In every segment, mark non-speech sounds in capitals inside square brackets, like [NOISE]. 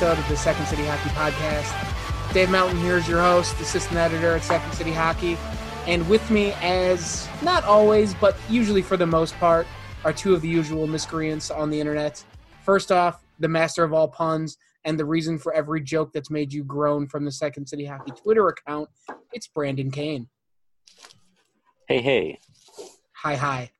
episode of the Second City Hockey Podcast. Dave Mountain here is your host, assistant editor at Second City Hockey. And with me, as not always, but usually for the most part, are two of the usual miscreants on the internet. First off, the master of all puns and the reason for every joke that's made you groan from the Second City Hockey Twitter account. It's Brandon Kane. Hey, hey. Hi, hi.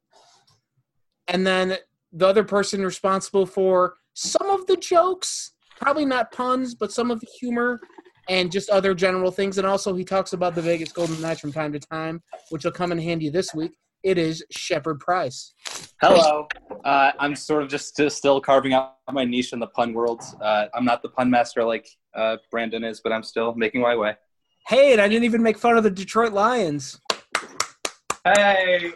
And then the other person responsible for some of the jokes, probably not puns, but some of the humor and just other general things. And also, he talks about the Vegas Golden Knights from time to time, which will come in handy this week. It is Shepard Price. Hello. Uh, I'm sort of just still carving out my niche in the pun world. Uh, I'm not the pun master like uh, Brandon is, but I'm still making my way. Hey, and I didn't even make fun of the Detroit Lions. Hey.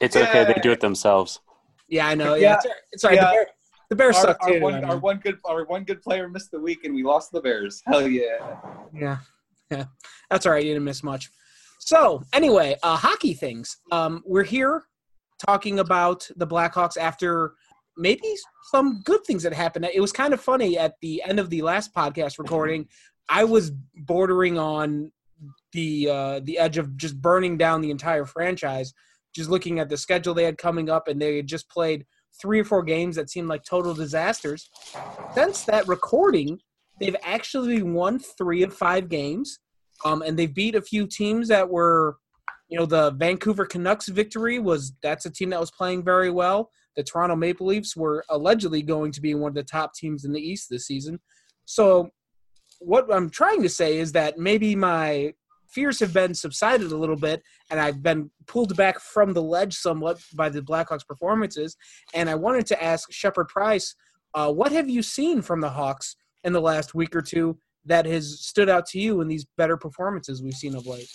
It's okay. They do it themselves. Yeah, I know. Yeah, Yeah. it's, it's all right. Yeah. The, Bear, the Bears Our, suck our too. one, I mean. our one good our one good player missed the week and we lost the Bears. [LAUGHS] Hell yeah. Yeah, yeah, [LAUGHS] that's all right. You didn't miss much. So anyway, uh, hockey things. Um, we're here talking about the Blackhawks after maybe some good things that happened. It was kind of funny at the end of the last podcast recording. I was bordering on the uh, the edge of just burning down the entire franchise. Just looking at the schedule they had coming up, and they had just played three or four games that seemed like total disasters. Since that recording, they've actually won three of five games, um, and they've beat a few teams that were, you know, the Vancouver Canucks victory was that's a team that was playing very well. The Toronto Maple Leafs were allegedly going to be one of the top teams in the East this season. So, what I'm trying to say is that maybe my fears have been subsided a little bit, and I've been pulled back from the ledge somewhat by the Blackhawks' performances. And I wanted to ask Shepard Price, uh, what have you seen from the Hawks in the last week or two that has stood out to you in these better performances we've seen of late?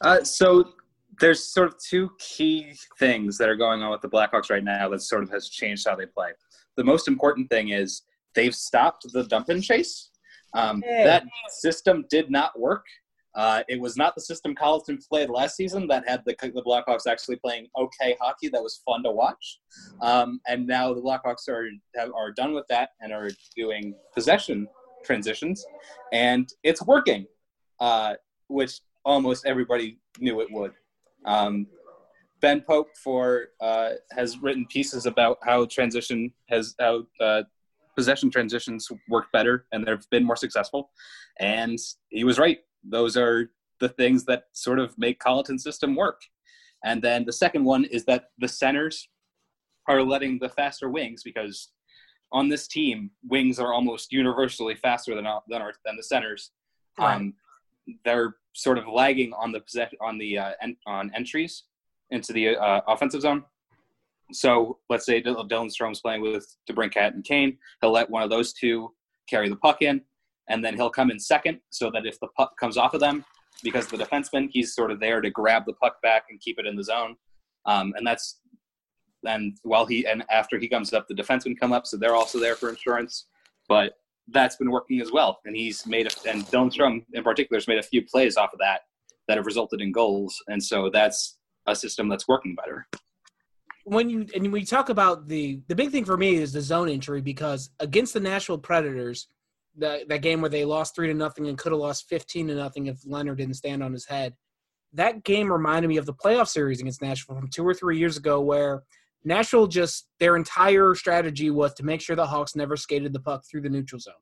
Uh, so there's sort of two key things that are going on with the Blackhawks right now that sort of has changed how they play. The most important thing is they've stopped the dump and chase. Um, Hey. That system did not work. Uh, it was not the system Colliton played last season that had the, the Blackhawks actually playing okay hockey that was fun to watch. Um, and now the Blackhawks are have, are done with that and are doing possession transitions, and it's working, uh, which almost everybody knew it would. Um, ben Pope for uh, has written pieces about how transition has how uh, possession transitions work better and they've been more successful, and he was right. Those are the things that sort of make Colliton's system work. And then the second one is that the centers are letting the faster wings because on this team, wings are almost universally faster than than, our, than the centers. Right. Um, they're sort of lagging on the possession on the uh, en- on entries into the uh, offensive zone. So let's say Dylan Dylan Strome's playing with DeBrincat and Kane. He'll let one of those two carry the puck in, and then he'll come in second so that if the puck comes off of them, because the defenseman, he's sort of there to grab the puck back and keep it in the zone. Um, and that's and while he and after he comes up, the defensemen come up, so they're also there for insurance. But that's been working as well. And he's made a, and Dylan in particular has made a few plays off of that that have resulted in goals. And so that's a system that's working better. when you and you talk about the the big thing for me is the zone entry because against the Nashville Predators, that that game where they lost three to nothing and could have lost fifteen to nothing if Lehner didn't stand on his head. That game reminded me of the playoff series against Nashville from two or three years ago, where Nashville just their entire strategy was to make sure the Hawks never skated the puck through the neutral zone.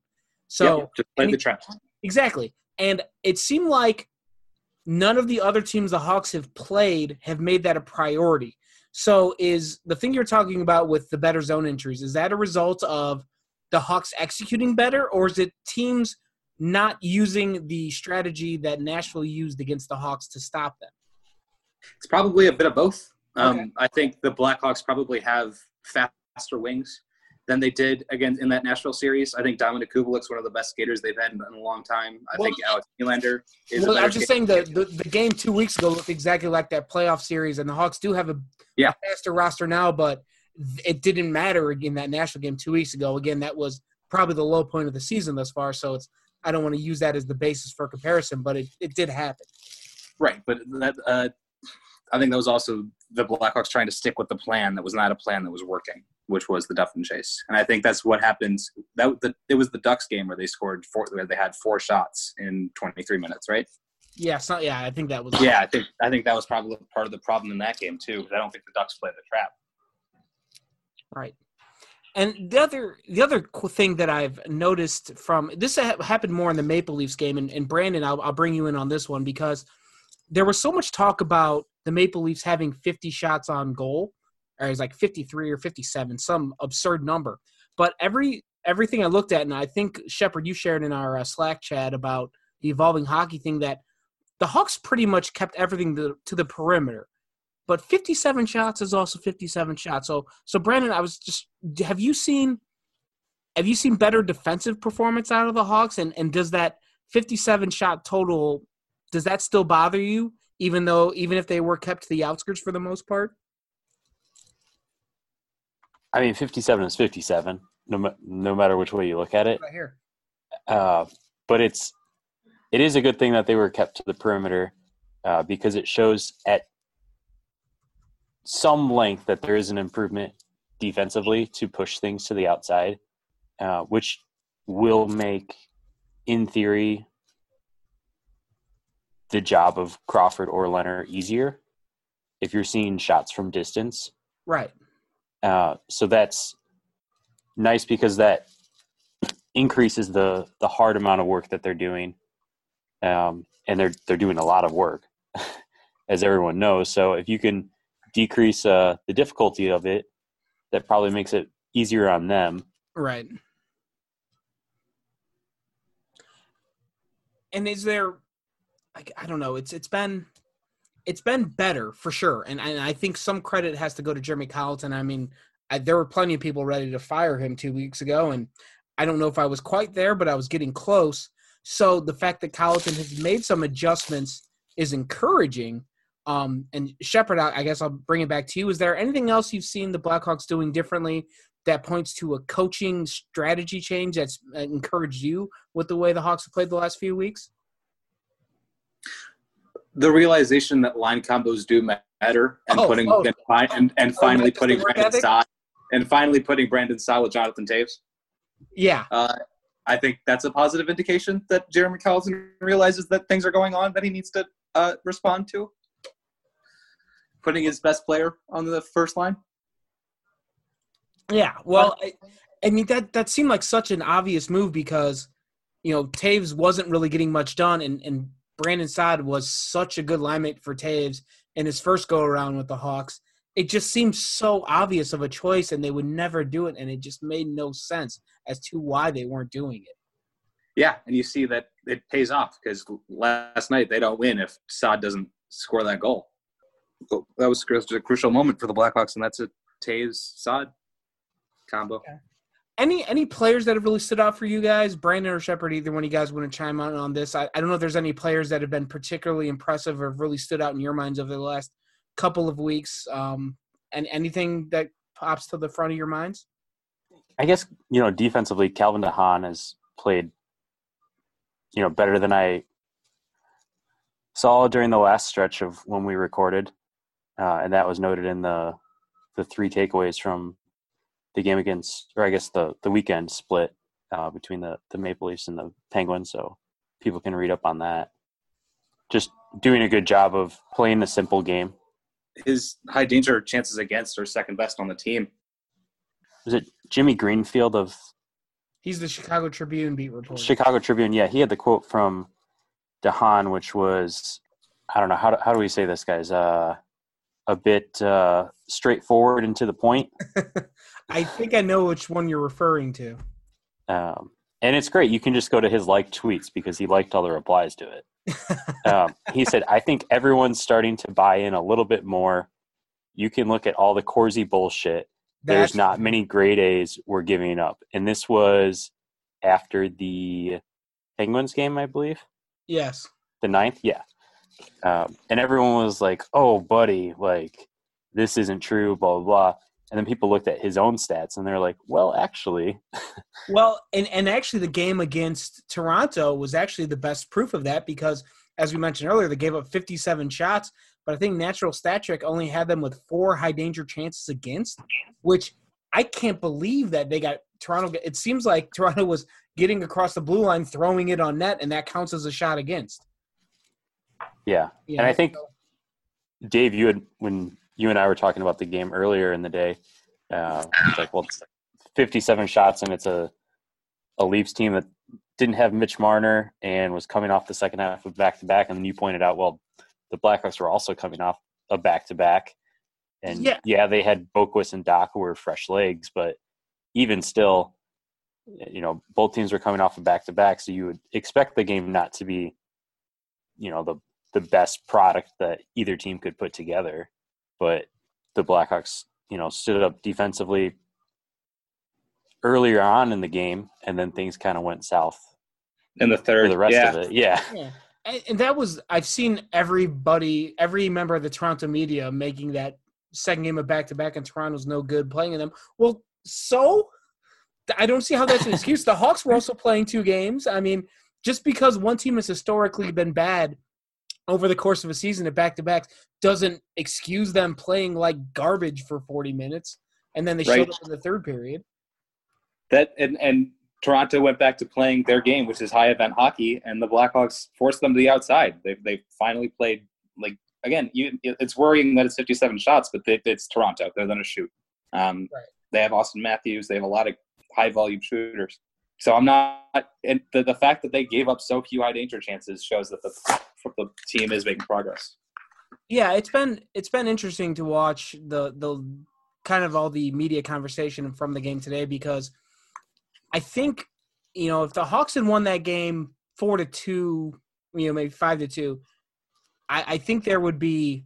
So Yep, just play the he- traps. Exactly. And it seemed like none of the other teams the Hawks have played have made that a priority. So is the thing you're talking about with the better zone entries, is that a result of the Hawks executing better, or is it teams not using the strategy that Nashville used against the Hawks to stop them? It's probably a bit of both. Um, Okay. I think the Blackhawks probably have faster wings than they did again in that Nashville series. I think Dominik Kubalik's one of the best skaters they've had in a long time. I Well- think Alex Nylander is. Well, I'm just saying the, the the game two weeks ago looked exactly like that playoff series, and the Hawks do have a Yeah. a faster roster now, but it didn't matter in that Nashville game two weeks ago. Again, that was probably the low point of the season thus far, so it's I don't want to use that as the basis for comparison, but it, it did happen. Right, but that uh, I think that was also the Blackhawks trying to stick with the plan that was not a plan that was working, which was the Duffin chase, and I think that's what happened. That the, it was the Ducks game where they scored four, where they had four shots in 23 minutes, right? Yeah, so, yeah, I think that was Yeah, I think I think that was probably part of the problem in that game too. 'cause I don't think the Ducks played the trap. Right. And the other the other thing that I've noticed from this happened more in the Maple Leafs game, and, and Brandon, I'll, I'll bring you in on this one because there was so much talk about the Maple Leafs having 50 shots on goal, or it was like 53 or 57, some absurd number. But every everything I looked at, and I think Shepard, you shared in our uh, Slack chat about the evolving hockey thing that the Hawks pretty much kept everything to, to the perimeter but 57 shots is also 57 shots. So, so Brandon, I was just, have you seen, have you seen better defensive performance out of the Hawks? And and does that 57 shot total, does that still bother you, even though even if they were kept to the outskirts for the most part? I mean, 57 is 57, no, no matter which way you look at it. Right here. Uh, but it's it is a good thing that they were kept to the perimeter uh, because it shows at some length that there is an improvement defensively to push things to the outside, uh, which will make, in theory, the job of Crawford or Lehner easier if you're seeing shots from distance. Right. Uh, so that's nice because that increases the the hard amount of work that they're doing, um, and they're they're doing a lot of work, [LAUGHS] as everyone knows. So if you can decrease uh, the difficulty of it, that probably makes it easier on them. Right. And is there like I don't know, it's it's been it's been better for sure. And and I think some credit has to go to Jeremy Colliton. I mean, I, there were plenty of people ready to fire him 2 weeks ago and I don't know if I was quite there, but I was getting close. So the fact that Colliton has made some adjustments is encouraging. Um, and Shepard, I I guess I'll bring it back to you. Is there anything else you've seen the Blackhawks doing differently that points to a coaching strategy change that's uh, encouraged you with the way the Hawks have played the last few weeks? The realization that line combos do matter, and Oh, putting oh. and, fi- and, and finally that's the putting Brandon? Saad and finally putting Brandon Saad with Jonathan Toews. Yeah, Uh, I think that's a positive indication that Jeremy Colliton realizes that things are going on that he needs to uh, respond to. Putting his best player on the first line. yeah. Well, I, I mean that that seemed like such an obvious move because you know Toews wasn't really getting much done, and and Brandon Saad was such a good linemate for Toews in his first go around with the Hawks. It just seemed so obvious of a choice, and they would never do it, and it just made no sense as to why they weren't doing it. Yeah, and you see that it pays off because last night they don't win if Saad doesn't score that goal. So That was a crucial moment for the Blackhawks, and that's a Toews Saad combo. Any any players that have really stood out for you guys, Brandon or Shepard? Either one of you guys want to chime in on this? I, I don't know if there's any players that have been particularly impressive or really stood out in your minds over the last couple of weeks. Um, and anything that pops to the front of your minds? I guess you know defensively, Calvin DeHaan has played, you know, better than I saw during the last stretch of when we recorded, uh, and that was noted in the the three takeaways from the game against, or I guess the the weekend split uh, between the the Maple Leafs and the Penguins. So people can read up on that. Just doing a good job of playing a simple game. His high danger chances against are second best on the team. Was it Jimmy Greenfield of He's the Chicago Tribune beat reporter. Chicago Tribune? Yeah, he had the quote from DeHaan, which was, I don't know how do, how do we say this, guys? Uh, a bit uh, straightforward and to the point. [LAUGHS] I think I know which one you're referring to. Um, and it's great. You can just go to his liked tweets because he liked all the replies to it. [LAUGHS] um, he said, I think everyone's starting to buy in a little bit more. You can look at all the Corsi bullshit. There's That's- not many grade A's we're giving up. And this was after the Penguins game, I believe. Yes. The ninth? Yeah. Um, and everyone was like, oh, buddy, like, this isn't true, blah, blah, blah. And then people looked at his own stats and they're like, well, actually, [LAUGHS] Well, and, and actually, the game against Toronto was actually the best proof of that because, as we mentioned earlier, they gave up 57 shots, but I think Natural Stat Trick only had them with four high danger chances against, which I can't believe that they got Toronto. It seems like [LAUGHS] Toronto was getting across the blue line, throwing it on net, and that counts as a shot against. Yeah. You And I think Dave, you had when you and I were talking about the game earlier in the day. Uh, it's like, well, it's 57 shots, and it's a a Leafs team that didn't have Mitch Marner and was coming off the second half of back to back. And then you pointed out, well, the Blackhawks were also coming off a back to back, and Yeah. yeah, they had Boqvist and Dach who were fresh legs, but even still, you know, both teams were coming off a back to back, so you would expect the game not to be, you know, the the best product that either team could put together. But the Blackhawks, you know, stood up defensively earlier on in the game, and then things kind of went south In the for third, the rest yeah. of it. Yeah, Yeah. And, and that was I've seen everybody, every member of the Toronto media making that second game of back to back, and Toronto's no good playing in them. Well, so I don't see how that's an excuse. The Hawks were also playing two games. I mean, just because one team has historically been bad over the course of a season at back to backs doesn't excuse them playing like garbage for 40 minutes, and then they Right. showed up in the third period. That and and Toronto went back to playing their game, which is high event hockey, and the Blackhawks forced them to the outside. They they finally played like again. You, it's worrying that it's 57 shots, but they, it's Toronto. They're going to shoot. Um, Right. They have Auston Matthews. They have a lot of high volume shooters. So I'm not. And the, the fact that they gave up so few high danger chances shows that the the team is making progress. yeah it's been it's been interesting to watch the the kind of all the media conversation from the game today because i think you know if the hawks had won that game four to two you know maybe five to two i i think there would be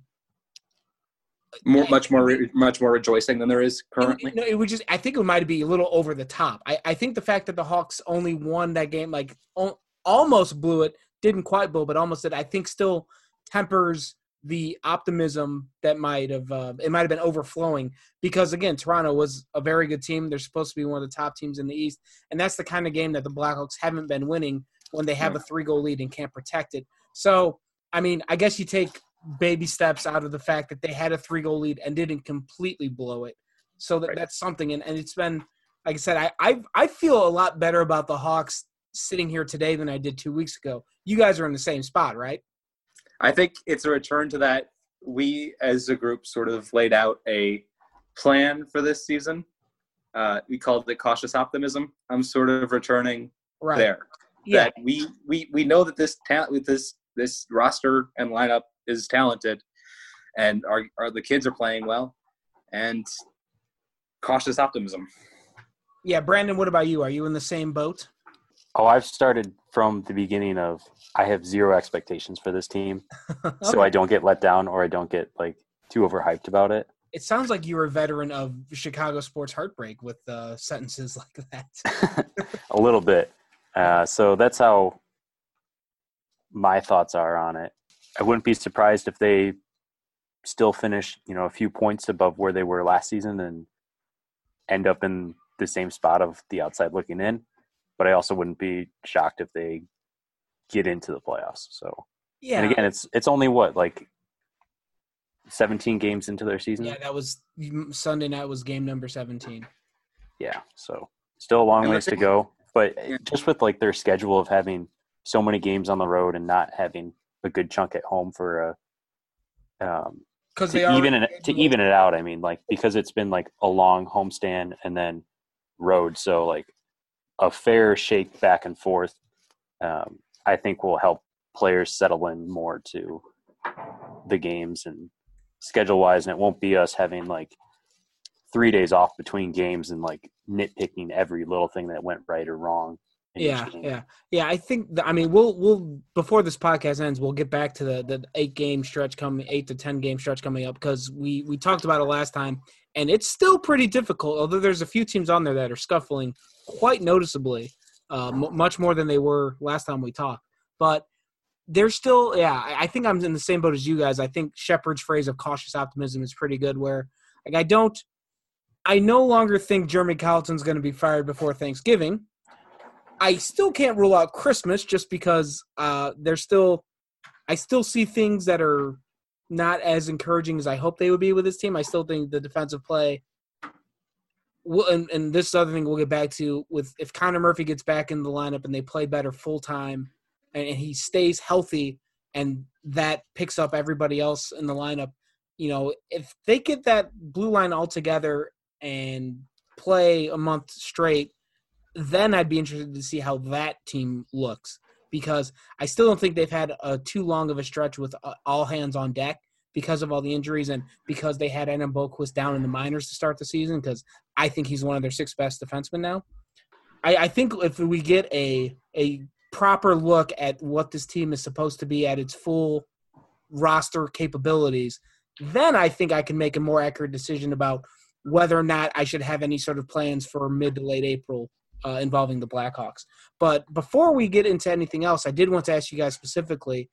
More, much more, re- much more rejoicing than there is it, currently. no, it would just i think it might be a little over the top i i think the fact that the hawks only won that game like al- almost blew it didn't quite blow but almost did i think still tempers the optimism that might have uh, it might have been overflowing because again Toronto was a very good team. They're supposed to be one of the top teams in the East, and that's the kind of game that the Blackhawks haven't been winning when they have a three goal lead and can't protect it. So I mean, I guess you take baby steps out of the fact that they had a three goal lead and didn't completely blow it. So that, Right. that's something, and, and it's been like I said, I, I I feel a lot better about the Hawks sitting here today than I did two weeks ago. You guys are in the same spot, right? I think it's a return to that. We, as a group, sort of laid out a plan for this season. Uh, we called it cautious optimism. I'm sort of returning Right. there. Yeah. That we we we know that this talent with this this roster and lineup is talented, and our, our the kids are playing well, and cautious optimism. Yeah, Brandon, what about you? Are you in the same boat? Oh, I've started from the beginning of I have zero expectations for this team, [LAUGHS] so I don't get let down or I don't get like too overhyped about it. It sounds like you're a veteran of Chicago sports heartbreak with uh, sentences [LAUGHS] like that. [LAUGHS] a little bit. Uh, so that's how my thoughts are on it. I wouldn't be surprised if they still finish, you know, a few points above where they were last season and end up in the same spot of the outside looking in. But I also wouldn't be shocked if they get into the playoffs. So, Yeah. and again, it's it's only what like seventeen games into their season. yeah, that was Sunday night was game number 17. Yeah, so still a long ways to go. But just with like their schedule of having so many games on the road and not having a good chunk at home for a um, Cuz they to even it, to even it out. I mean, like because it's been like a long homestand and then road, so like a fair shake back and forth. Um, I think will help players settle in more to the games and schedule wise, and it won't be us having like three days off between games and like nitpicking every little thing that went right or wrong. Yeah, yeah, yeah. I think. The, I mean, we'll we'll before this podcast ends, we'll get back to the the eight game stretch coming, eight to ten game stretch coming up because we we talked about it last time, and it's still pretty difficult. Although there's a few teams on there that are scuffling quite noticeably, uh, m- much more than they were last time we talked. But they're still, yeah. I, I think I'm in the same boat as you guys. I think Shepard's phrase of cautious optimism is pretty good. Where like I don't, I no longer think Jeremy Colliton's going to be fired before Thanksgiving. I still can't rule out Christmas just because uh, there's still, I still see things that are not as encouraging as I hope they would be with this team. I still think the defensive play, will, and, and this other thing we'll get back to with if Connor Murphy gets back in the lineup and they play better full time, and, and he stays healthy, and that picks up everybody else in the lineup. You know, if they get that blue line all together and play a month straight, then I'd be interested to see how that team looks because I still don't think they've had a too long of a stretch with uh, all hands on deck because of all the injuries and because they had Adam Boqvist down in the minors to start the season because I think he's one of their six best defensemen now. I, I think if we get a a proper look at what this team is supposed to be at its full roster capabilities, then I think I can make a more accurate decision about whether or not I should have any sort of plans for mid to late April uh, involving the Blackhawks. But before we get into anything else, I did want to ask you guys specifically.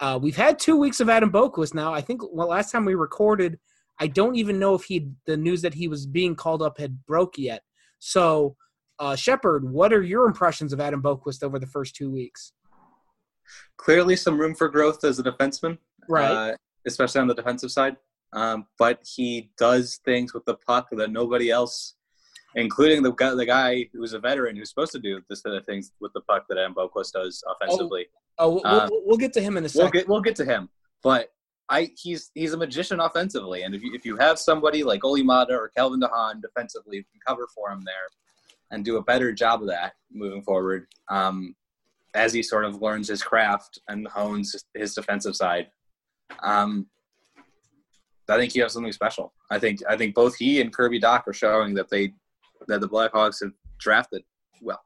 Uh, we've had two weeks of Adam Boqvist now. I think well, last time we recorded, I don't even know if he the news that he was being called up had broke yet. So, uh, Shepard, what are your impressions of Adam Boqvist over the first two weeks? Clearly, some room for growth as a defenseman, Right. uh, especially on the defensive side. Um, but he does things with the puck that nobody else, including the guy, the guy who's a veteran who's supposed to do this kind of things with the puck that Adam Boqvist does offensively. oh, we'll, uh, we'll, we'll get to him in a we'll second. get we'll get to him, but I he's he's a magician offensively, and if you, if you have somebody like Olli Maatta or Calvin DeHaan defensively who can cover for him there and do a better job of that moving forward, um, as he sort of learns his craft and hones his, his defensive side, um, I think you have something special. I think I think both he and Kirby Dach are showing that they that the Blackhawks have drafted well.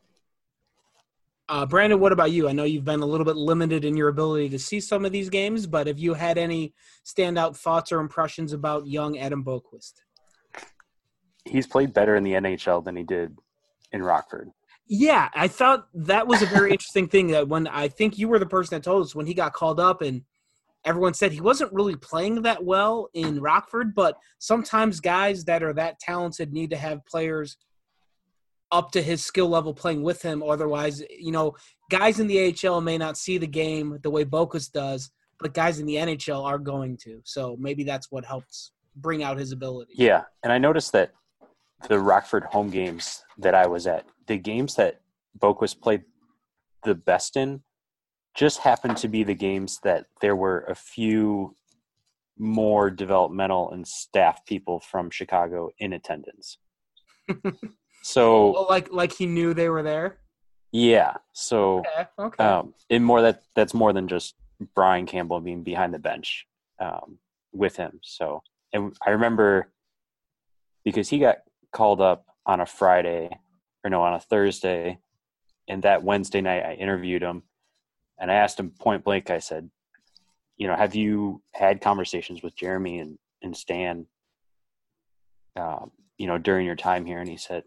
Uh, Brandon, what about you? I know you've been a little bit limited in your ability to see some of these games, but have you had any standout thoughts or impressions about young Adam Boqvist? He's played better in the NHL than he did in Rockford. Yeah, I thought that was a very [LAUGHS] interesting thing that when I think you were the person that told us when he got called up and everyone said he wasn't really playing that well in Rockford, but sometimes guys that are that talented need to have players up to his skill level playing with him. Otherwise, you know, guys in the AHL may not see the game the way Boqvist does, but guys in the NHL are going to. So maybe that's what helps bring out his ability. Yeah, and I noticed that the Rockford home games that I was at, the games that Boqvist played the best in, just happened to be the games that there were a few more developmental and staff people from Chicago in attendance. [LAUGHS] so Well, like like he knew they were there. yeah, so Okay. Okay. um, and more that that's more than just Brian Campbell being behind the bench um, with him. So, and I remember because he got called up on a Friday or no on a Thursday, and that Wednesday night I interviewed him, and I asked him point blank. I said, you know, have you had conversations with Jeremy and and Stan? Um, you know, during your time here, and he said,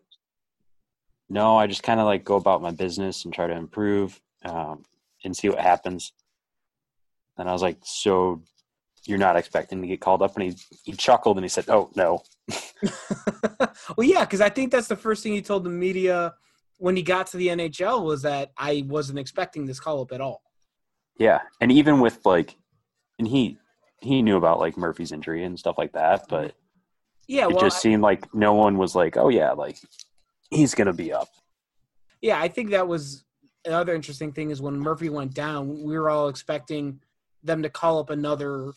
no, I just kind of like go about my business and try to improve um, and see what happens. And I was like, so you're not expecting to get called up? And he, he chuckled and he said, oh, no. [LAUGHS] well, yeah, because I think that's the first thing he told the media when he got to the NHL was that I wasn't expecting this call up at all. Yeah, and even with like, and he he knew about like Murphy's injury and stuff like that, but Yeah, it well, just seemed like no one was like, oh yeah, like he's gonna be up. Yeah, I think that was another interesting thing is when Murphy went down, we were all expecting them to call up another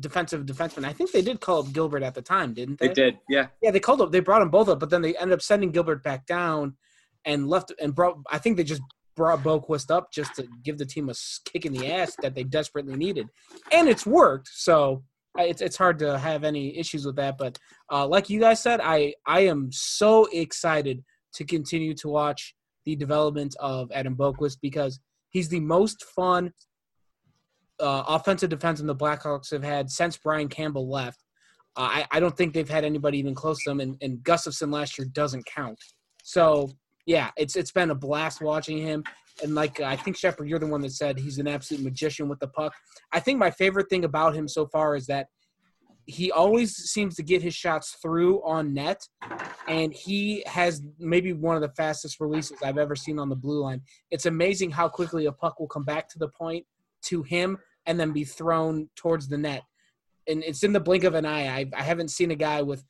defensive defenseman. I think they did call up Gilbert at the time, didn't they? They did, yeah. Yeah, they called up. They brought them both up, but then they ended up sending Gilbert back down and left and brought. I think they just brought Boqvist up just to give the team a kick in the ass that they desperately needed, and it's worked. So I- it's it's hard to have any issues with that. But uh, like you guys said, I I am so excited to continue to watch the development of Adam Boqvist because he's the most fun uh, offensive defenseman the Blackhawks have had since Brian Campbell left. Uh, I, I don't think they've had anybody even close to him, and, and Gustafsson last year doesn't count. So yeah, it's it's been a blast watching him. And like I think Shepard, you're the one that said he's an absolute magician with the puck. I think my favorite thing about him so far is that he always seems to get his shots through on net, and he has maybe one of the fastest releases I've ever seen on the blue line. It's amazing how quickly a puck will come back to the point to him and then be thrown towards the net. And it's in the blink of an eye. I, I haven't seen a guy with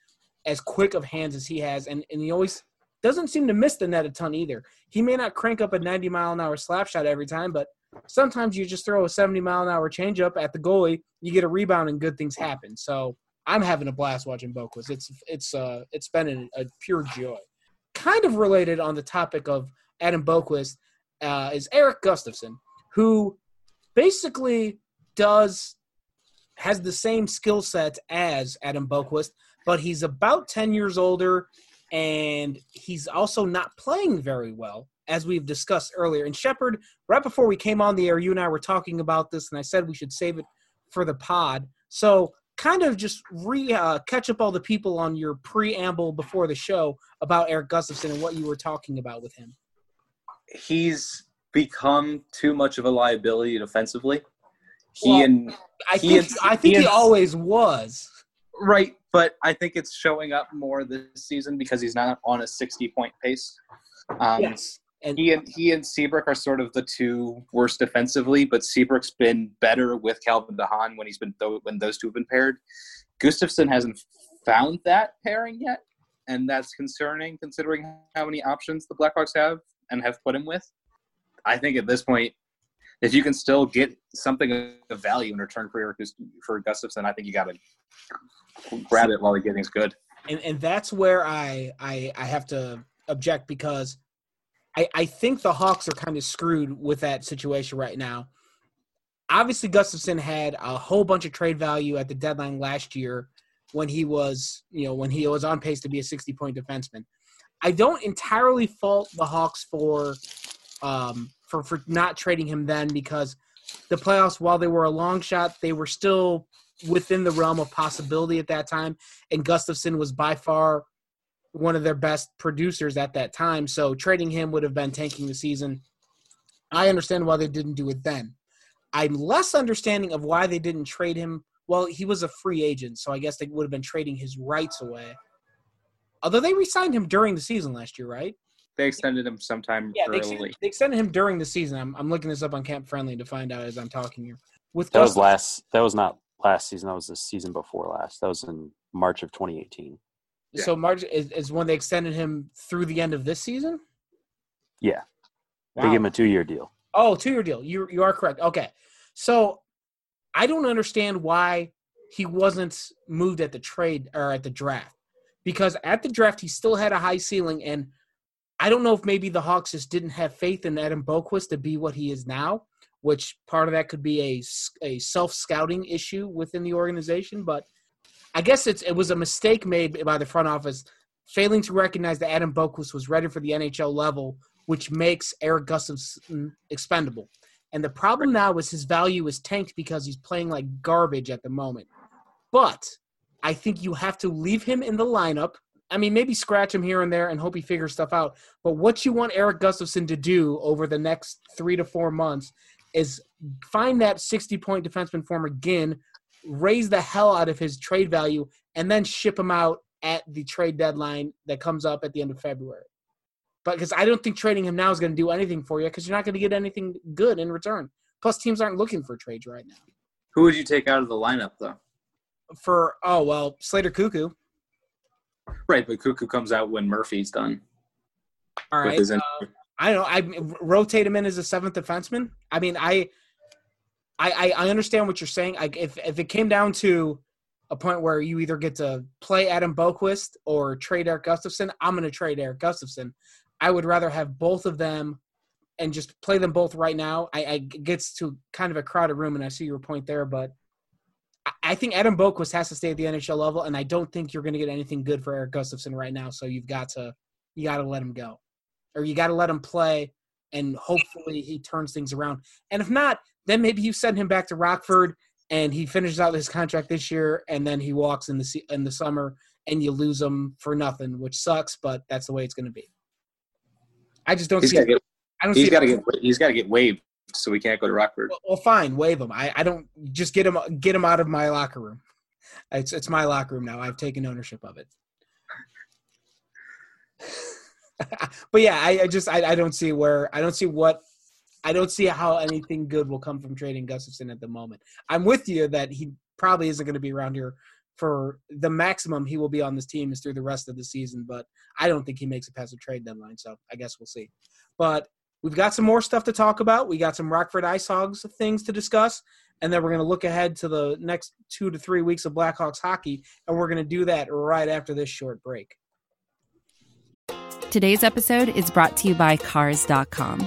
as quick of hands as he has, and, and he always doesn't seem to miss the net a ton either. He may not crank up a 90 mile an hour slap shot every time, but sometimes you just throw a 70 mile an hour changeup at the goalie, you get a rebound, and good things happen. So I'm having a blast watching Boqvist. It's it's uh it's been a, pure joy. Kind of related on the topic of Adam Boqvist uh, is Erik Gustafsson, who basically does has the same skill set as Adam Boqvist, but he's about 10 years older and he's also not playing very well, as we've discussed earlier. And Shepard, right before we came on the air, you and I were talking about this, and I said we should save it for the pod. So, kind of just re uh, catch up all the people on your preamble before the show about Erik Gustafsson and what you were talking about with him. He's become too much of a liability defensively. He Well, and I He think is- I think he he always was. Right, but I think it's showing up more this season because he's not on a 60 point pace. Um, yes, and He and he and Seabrook are sort of the two worst defensively, but Seabrook's been better with Calvin DeHaan when he's been th- when those two have been paired. Gustafsson hasn't found that pairing yet, and that's concerning considering how many options the Blackhawks have and have put him with. I think at this point, if you can still get something of value in return for for Gustafsson, I think you got to grab it while the getting's good. and and that's where I I I have to object because I I think the Hawks are kind of screwed with that situation right now. Obviously, Gustafsson had a whole bunch of trade value at the deadline last year when he was you know when he was on pace to be a sixty point defenseman. I don't entirely fault the Hawks for um for for not trading him then because the playoffs while they were a long shot they were still within the realm of possibility at that time and Gustafsson was by far one of their best producers at that time. So trading him would have been tanking the season. I understand why they didn't do it then. I'm less understanding of why they didn't trade him. Well, he was a free agent, so I guess they would have been trading his rights away. Although they re-signed him during the season last year, right? They extended him sometime Yeah, they early. extended, they extended him during the season. I'm, I'm looking this up on CapFriendly to find out as I'm talking here. With That was last. That was not last season. That was the season before last. That was in March of 2018. Yeah. So March is, is when they extended him through the end of this season. Yeah, they Wow. gave him a two-year deal. Oh, two year deal. You you are correct. Okay, so I don't understand why he wasn't moved at the trade or at the draft because at the draft he still had a high ceiling, and I don't know if maybe the Hawks just didn't have faith in Adam Boqvist to be what he is now. Which part of that could be a, a self scouting issue within the organization, but I guess it's it was a mistake made by the front office failing to recognize that Adam Boqvist was ready for the NHL level which makes Erik Gustafsson expendable. And the problem now is his value is tanked because he's playing like garbage at the moment. But I think you have to leave him in the lineup. I mean, maybe scratch him here and there and hope he figures stuff out. But what you want Erik Gustafsson to do over the next three to four months is find that 60 point defenseman form again, raise the hell out of his trade value, and then ship him out at the trade deadline that comes up at the end of February. But because I don't think trading him now is going to do anything for you because you're not going to get anything good in return. Plus, teams aren't looking for trades right now. Who would you take out of the lineup though? For oh well, Slater Koekkoek. Right, but Koekkoek comes out when Murphy's done. All right. uh. I don't know. I rotate him in as a seventh defenseman. I mean, I, I, I- I understand what you're saying. I, if if it came down to a point where you either get to play Adam Boqvist or trade Erik Gustafsson, I'm going to trade Erik Gustafsson. I would rather have both of them and just play them both right now. I, I gets to kind of a crowded room, and I see your point there, but I, think Adam Boqvist has to stay at the NHL level, and I don't think you're going to get anything good for Erik Gustafsson right now. So you've got to you got to let him go, or you got to let him play, and hopefully he turns things around. And if not, then maybe you send him back to Rockford, and he finishes out his contract this year, and then he walks in the in the summer, and you lose him for nothing, which sucks, but that's the way it's going to be. I just don't He's see. got to get. I don't He's got to get. He's got to get so we can't go to Rockford. Well, well, fine, waive him. I, I don't just get him get him out of my locker room. It's it's my locker room now. I've taken ownership of it. [LAUGHS] but yeah, I, I just I, I don't see where I don't see what I don't see how anything good will come from trading Gustafsson at the moment. I'm with you that he probably isn't going to be around here for the maximum he will be on this team is through the rest of the season, but I don't think he makes it past the trade deadline, so I guess we'll see. But we've got some more stuff to talk about. We got some Rockford IceHogs things to discuss, and then we're going to look ahead to the next two to three weeks of Blackhawks hockey, and we're going to do that right after this short break. Today's episode is brought to you by Cars.com.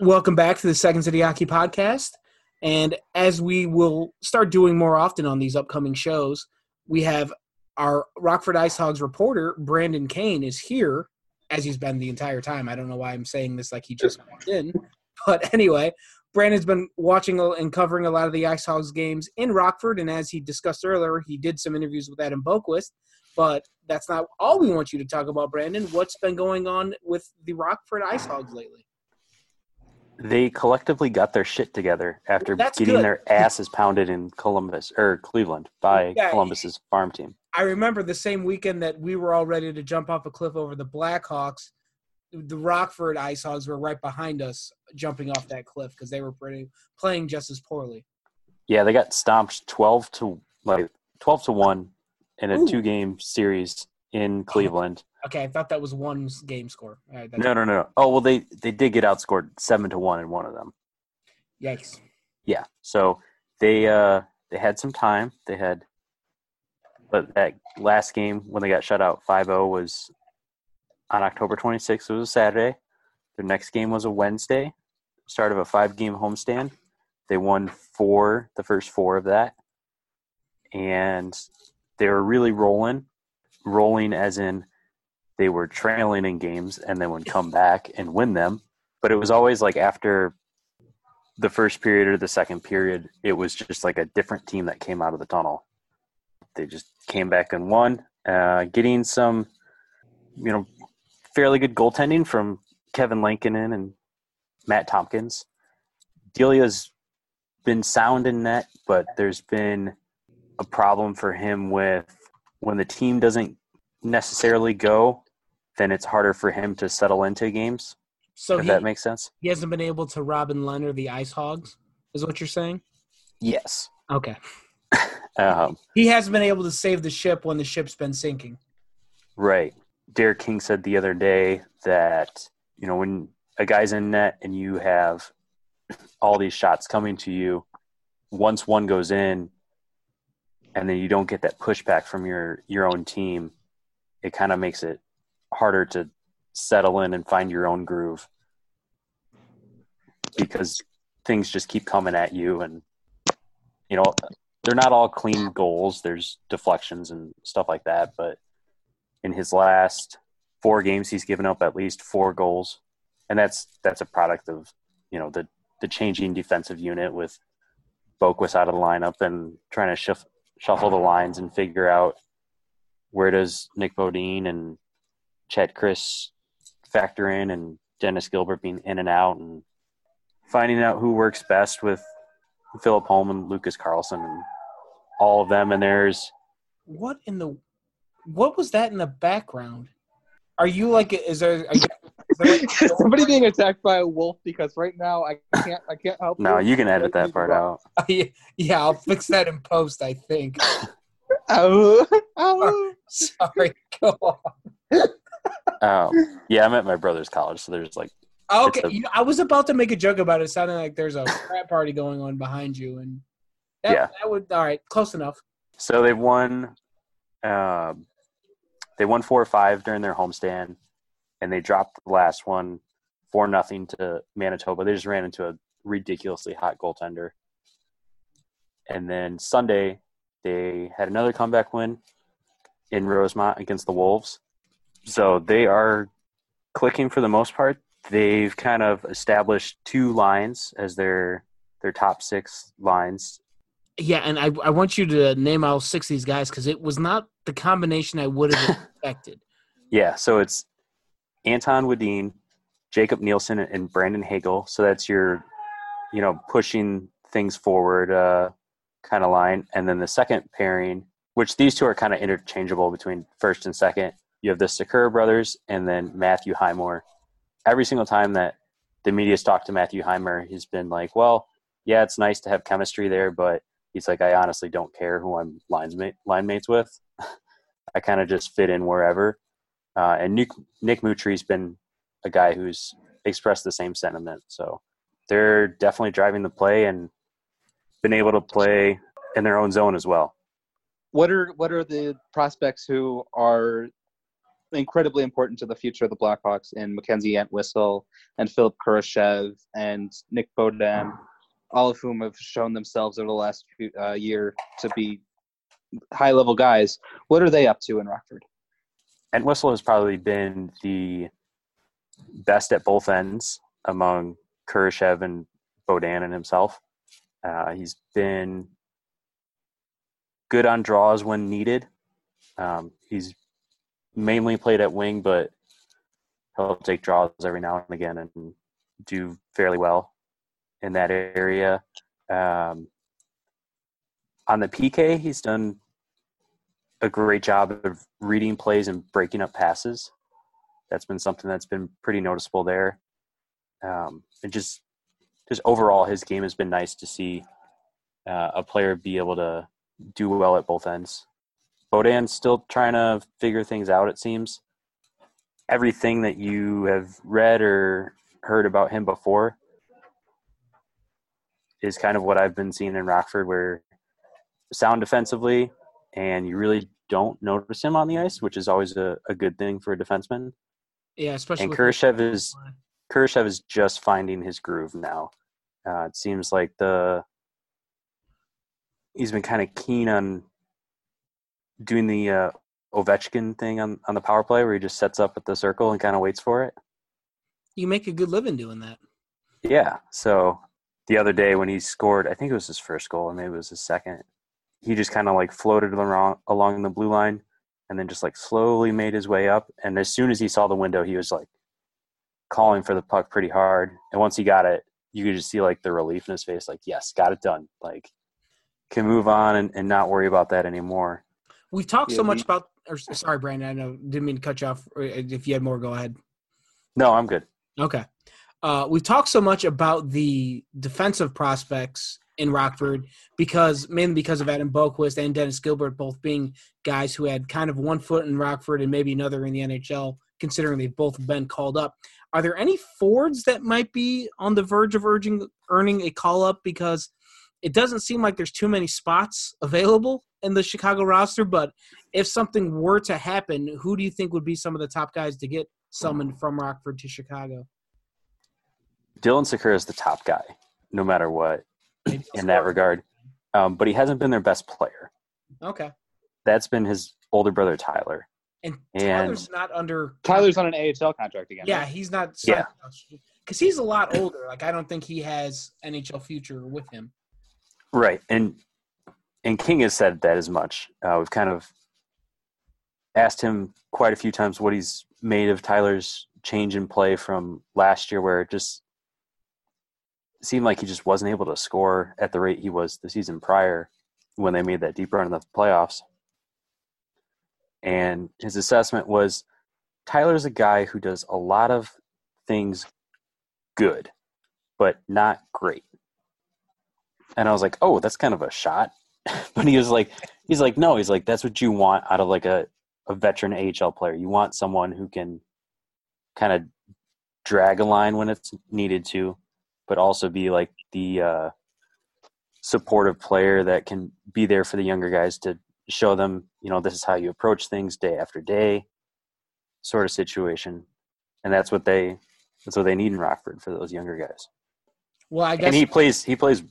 Welcome back to the Second City Hockey Podcast. And as we will start doing more often on these upcoming shows, we have our Rockford IceHogs reporter, Brandon Kane, is here, as he's been the entire time. I don't know why I'm saying this like he just walked in. But anyway, Brandon's been watching and covering a lot of the IceHogs games in Rockford. And as he discussed earlier, he did some interviews with Adam Boqvist. But that's not all we want you to talk about, Brandon. What's been going on with the Rockford IceHogs lately? They collectively got their shit together after That's getting good. their asses pounded in Columbus or Cleveland by Yeah. Columbus's farm team. I remember the same weekend that we were all ready to jump off a cliff over the Blackhawks. The Rockford IceHogs were right behind us, jumping off that cliff because they were pretty, playing just as poorly. Yeah, they got stomped twelve to like twelve to one in a Ooh. two game series in Cleveland. Okay, I thought that was one game score. Right, No, no, no. Oh well, they they did get outscored seven to one in one of them. Yikes! Yeah, so they uh they had some time. They had, but that last game when they got shut out 5-0 was on October 26th. It was a Saturday. Their next game was a Wednesday. Start of a five-game homestand. They won four, the first four of that, and they were really rolling. Rolling as in they were trailing in games and then would come back and win them. But it was always like after the first period or the second period, it was just like a different team that came out of the tunnel. They just came back and won, uh, getting some, you know, fairly good goaltending from Kevin Lankinen and Matt Tompkins. Delia's been sound in net, but there's been a problem for him with when the team doesn't necessarily go, then it's harder for him to settle into games. So if he, that makes sense. he hasn't been able to Robin Lehner the IceHogs, is what you're saying? Yes. Okay. [LAUGHS] Um, He hasn't been able to save the ship when the ship's been sinking. Right. Derek King said the other day that, you know, when a guy's in net and you have all these shots coming to you, once one goes in and then you don't get that pushback from your, your own team, it kind of makes it harder to settle in and find your own groove because things just keep coming at you and, you know, they're not all clean goals. There's deflections and stuff like that, but in his last four games, he's given up at least four goals, and that's that's a product of you know the the changing defensive unit with Boqvist out of the lineup and trying to shuff, shuffle the lines and figure out where does Nick Beaudin and Chad Krys factor in, and Dennis Gilbert being in and out, and finding out who works best with Philip Holm and Lucas Carlsson, and all of them. And there's What in the? What was that in the background? Are you like? Is there? Are you, is there like, Is somebody being attacked by a wolf? Because right now I can't. I can't help. no, you can edit that part out. [LAUGHS] yeah, I'll fix that in post. I think. oh, [LAUGHS] Ow. [LAUGHS] Sorry. Go on. Um, yeah, I'm at my brother's college, so there's like Okay, a- you know, I was about to make a joke about it. It sounded like there's a frat party going on behind you, and that, Yeah. that would all right, close enough. So they've won. Um, they won four or five during their homestand, and they dropped the last one four nothing to Manitoba. They just ran into a ridiculously hot goaltender. And then Sunday, they had another comeback win in Rosemont against the Wolves. So they are clicking for the most part. They've kind of established two lines as their their top six lines Yeah, and I I want you to name all six of these guys because it was not the combination I would have [LAUGHS] expected. Yeah, so it's Anton Wedin, Jacob Nilsson, and Brandon Hagel. So that's your, you know, pushing things forward uh, kind of line. And then the second pairing, which these two are kind of interchangeable between first and second, you have the Sikura brothers and then Matthew Highmore. Every single time that the media's talked to Matthew Highmore, he's been like, well, yeah, it's nice to have chemistry there, but he's like, I honestly don't care who I'm lines mate, line mates with. [LAUGHS] I kind of just fit in wherever. Uh, and Nick, Nick Mutri's been a guy who's expressed the same sentiment. So they're definitely driving the play and been able to play in their own zone as well. What are what are the prospects who are incredibly important to the future of the Blackhawks in Mackenzie Entwistle and Philip Kurashev and Nick Beaudin, all of whom have shown themselves over the last few, uh, year to be high level guys. What are they up to in Rockford? Entwistle has probably been the best at both ends among Kurashev and Beaudin and himself. Uh, he's been good on draws when needed. Um, he's mainly played at wing, but he'll take draws every now and again and do fairly well in that area. Um, on the PK, he's done a great job of reading plays and breaking up passes. That's been something that's been pretty noticeable there. Um, and just, just overall, his game has been nice to see uh, a player be able to do well at both ends. Beaudin's still trying to figure things out. It seems everything that you have read or heard about him before is kind of what I've been seeing in Rockford, where sound defensively, and you really don't notice him on the ice, which is always a, a good thing for a defenseman. Yeah, especially And Kurashev is Kurashev is just finding his groove now. Uh, it seems like the he's been kind of keen on doing the uh, Ovechkin thing on, on the power play, where he just sets up at the circle and kind of waits for it. you make a good living doing that. Yeah. So the other day when he scored, I think it was his first goal, or maybe it was his second. He just kind of like floated along along the blue line, and then just like slowly made his way up. And as soon as he saw the window, he was like calling for the puck pretty hard. And once he got it, you could just see like the relief in his face, like yes, got it done. Like can move on and, and not worry about that anymore. We've talked so much we- about. Or, sorry, Brandon. I know didn't mean to cut you off. If you had more, go ahead. No, I'm good. Okay. Uh, we've talked so much about the defensive prospects in Rockford because mainly because of Adam Boqvist and Dennis Gilbert both being guys who had kind of one foot in Rockford and maybe another in the NHL, considering they've both been called up. Are there any Fords that might be on the verge of urging, earning a call up because it doesn't seem like there's too many spots available in the Chicago roster? But if something were to happen, who do you think would be some of the top guys to get summoned from Rockford to Chicago? Dylan Sikura is the top guy, no matter what, Maybe in that regard. Um, but he hasn't been their best player. Okay. That's been his older brother Tyler. And, And- Tyler's not under. Tyler's on an AHL contract again. Yeah, right? he's not. Yeah. Because he's a lot older. Like I don't think he has NHL future with him. Right, and and King has said that as much. Uh, we've kind of asked him quite a few times what he's made of Tyler's change in play from last year, where it just seemed like he just wasn't able to score at the rate he was the season prior when they made that deep run in the playoffs. And his assessment was Tyler's a guy who does a lot of things good, but not great. And I was like, oh, that's kind of a shot. [LAUGHS] but he was like, he's like, no, he's like, that's what you want out of like a, a veteran AHL player. You want someone who can kind of drag a line when it's needed to, but also be like the uh, supportive player that can be there for the younger guys to show them, you know, this is how you approach things day after day, sort of situation. And that's what they that's what they need in Rockford for those younger guys Well, I guess and he plays he plays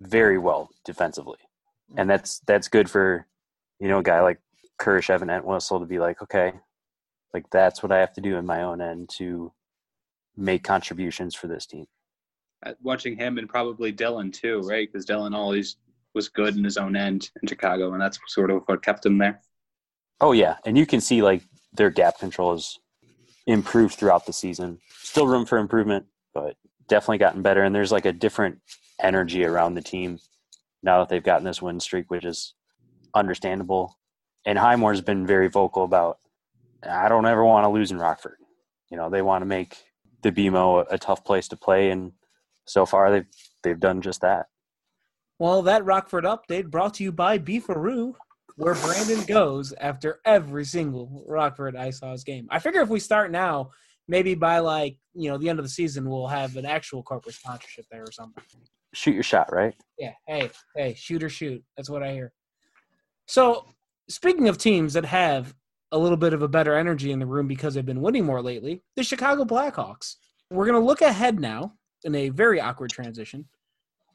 very well defensively, and that's that's good for you know a guy like Kurashev and Entwistle to be like, okay, like that's what I have to do in my own end to make contributions for this team. Watching him and probably Dylan too, right? Because Dylan always was good in his own end in Chicago, and that's sort of what kept him there. Oh yeah, and you can see like their gap control has improved throughout the season. Still room for improvement, but definitely gotten better. And there's like a different energy around the team now that they've gotten this win streak, which is understandable. And Highmore's been very vocal about I don't ever want to lose in Rockford. You know, they want to make the BMO a, a tough place to play, and so far they've they've done just that. Well, that Rockford update brought to you by Beef-A-Roo, where Brandon goes after every single Rockford Ice game. I figure if we start now, maybe by like you know the end of the season, we'll have an actual corporate sponsorship there or something. Shoot your shot, right? Yeah. Hey, hey, shoot or shoot. That's what I hear. So, speaking of teams that have a little bit of a better energy in the room because they've been winning more lately, the Chicago Blackhawks. We're going to look ahead now in a very awkward transition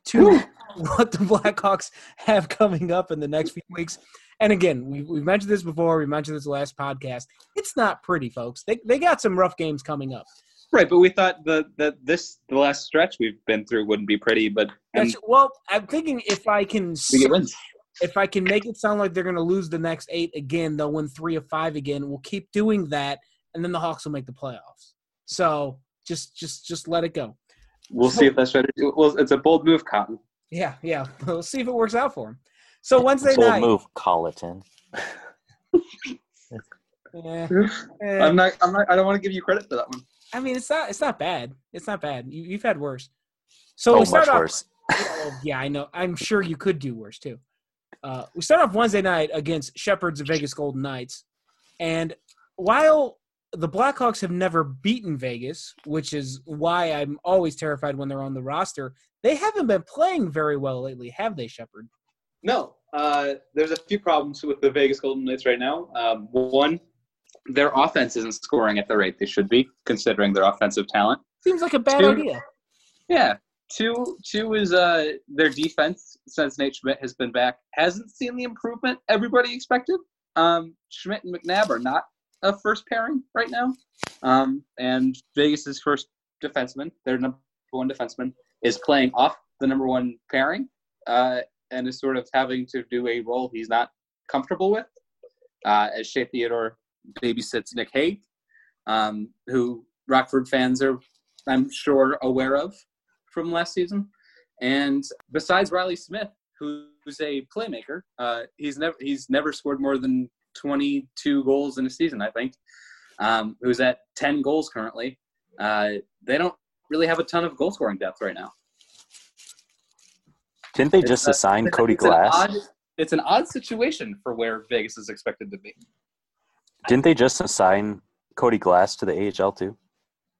to [LAUGHS] what the Blackhawks have coming up in the next few weeks. And again, we, we've mentioned this before. We mentioned this last podcast. It's not pretty, folks. They, they got some rough games coming up. Right, but we thought the that this the last stretch we've been through wouldn't be pretty, but and That's, well, I'm thinking if I can we get wins. if I can make it sound like they're going to lose the next eight again, they'll win three of five again. We'll keep doing that, and then the Hawks will make the playoffs. So just, just, just let it go. We'll see if that's strategy. Well, it's a bold move, Cotton. Yeah, yeah. [LAUGHS] We'll see if it works out for him. So Wednesday Bold night. Bold move, Colliton. [LAUGHS] eh, eh, I'm not. I'm not. I don't want to give you credit for that one. I mean, it's not, it's not bad. It's not bad. You, you've had worse. So Oh, we start much off. worse. [LAUGHS] Yeah, I know. I'm sure you could do worse too. Uh, we start off Wednesday night against Shepard's of Vegas Golden Knights, and while the Blackhawks have never beaten Vegas, which is why I'm always terrified when they're on the roster, they haven't been playing very well lately, have they, Shepard? No, uh, there's a few problems with the Vegas Golden Knights right now. Um, one, their offense isn't scoring at the rate they should be, considering their offensive talent. Seems like a bad Two. idea. Yeah. Two, two is uh, their defense since Nate Schmidt has been back hasn't seen the improvement everybody expected. Um, Schmidt and McNabb are not a first pairing right now, um, and Vegas's first defenseman, their number one defenseman, is playing off the number one pairing, uh, and is sort of having to do a role he's not comfortable with. Uh, as Shea Theodore babysits Nick Hague, um, who Rockford fans are, I'm sure, aware of from last season. And besides Reilly Smith, who's a playmaker, uh, he's never he's never scored more than 22 goals in a season, I think. Um, who's at 10 goals currently. Uh, they don't really have a ton of goal scoring depth right now. Didn't they It's just a- assign Cody it's an Glass? odd- it's an odd situation for where Vegas is expected to be. Didn't they just assign Cody Glass to the AHL too?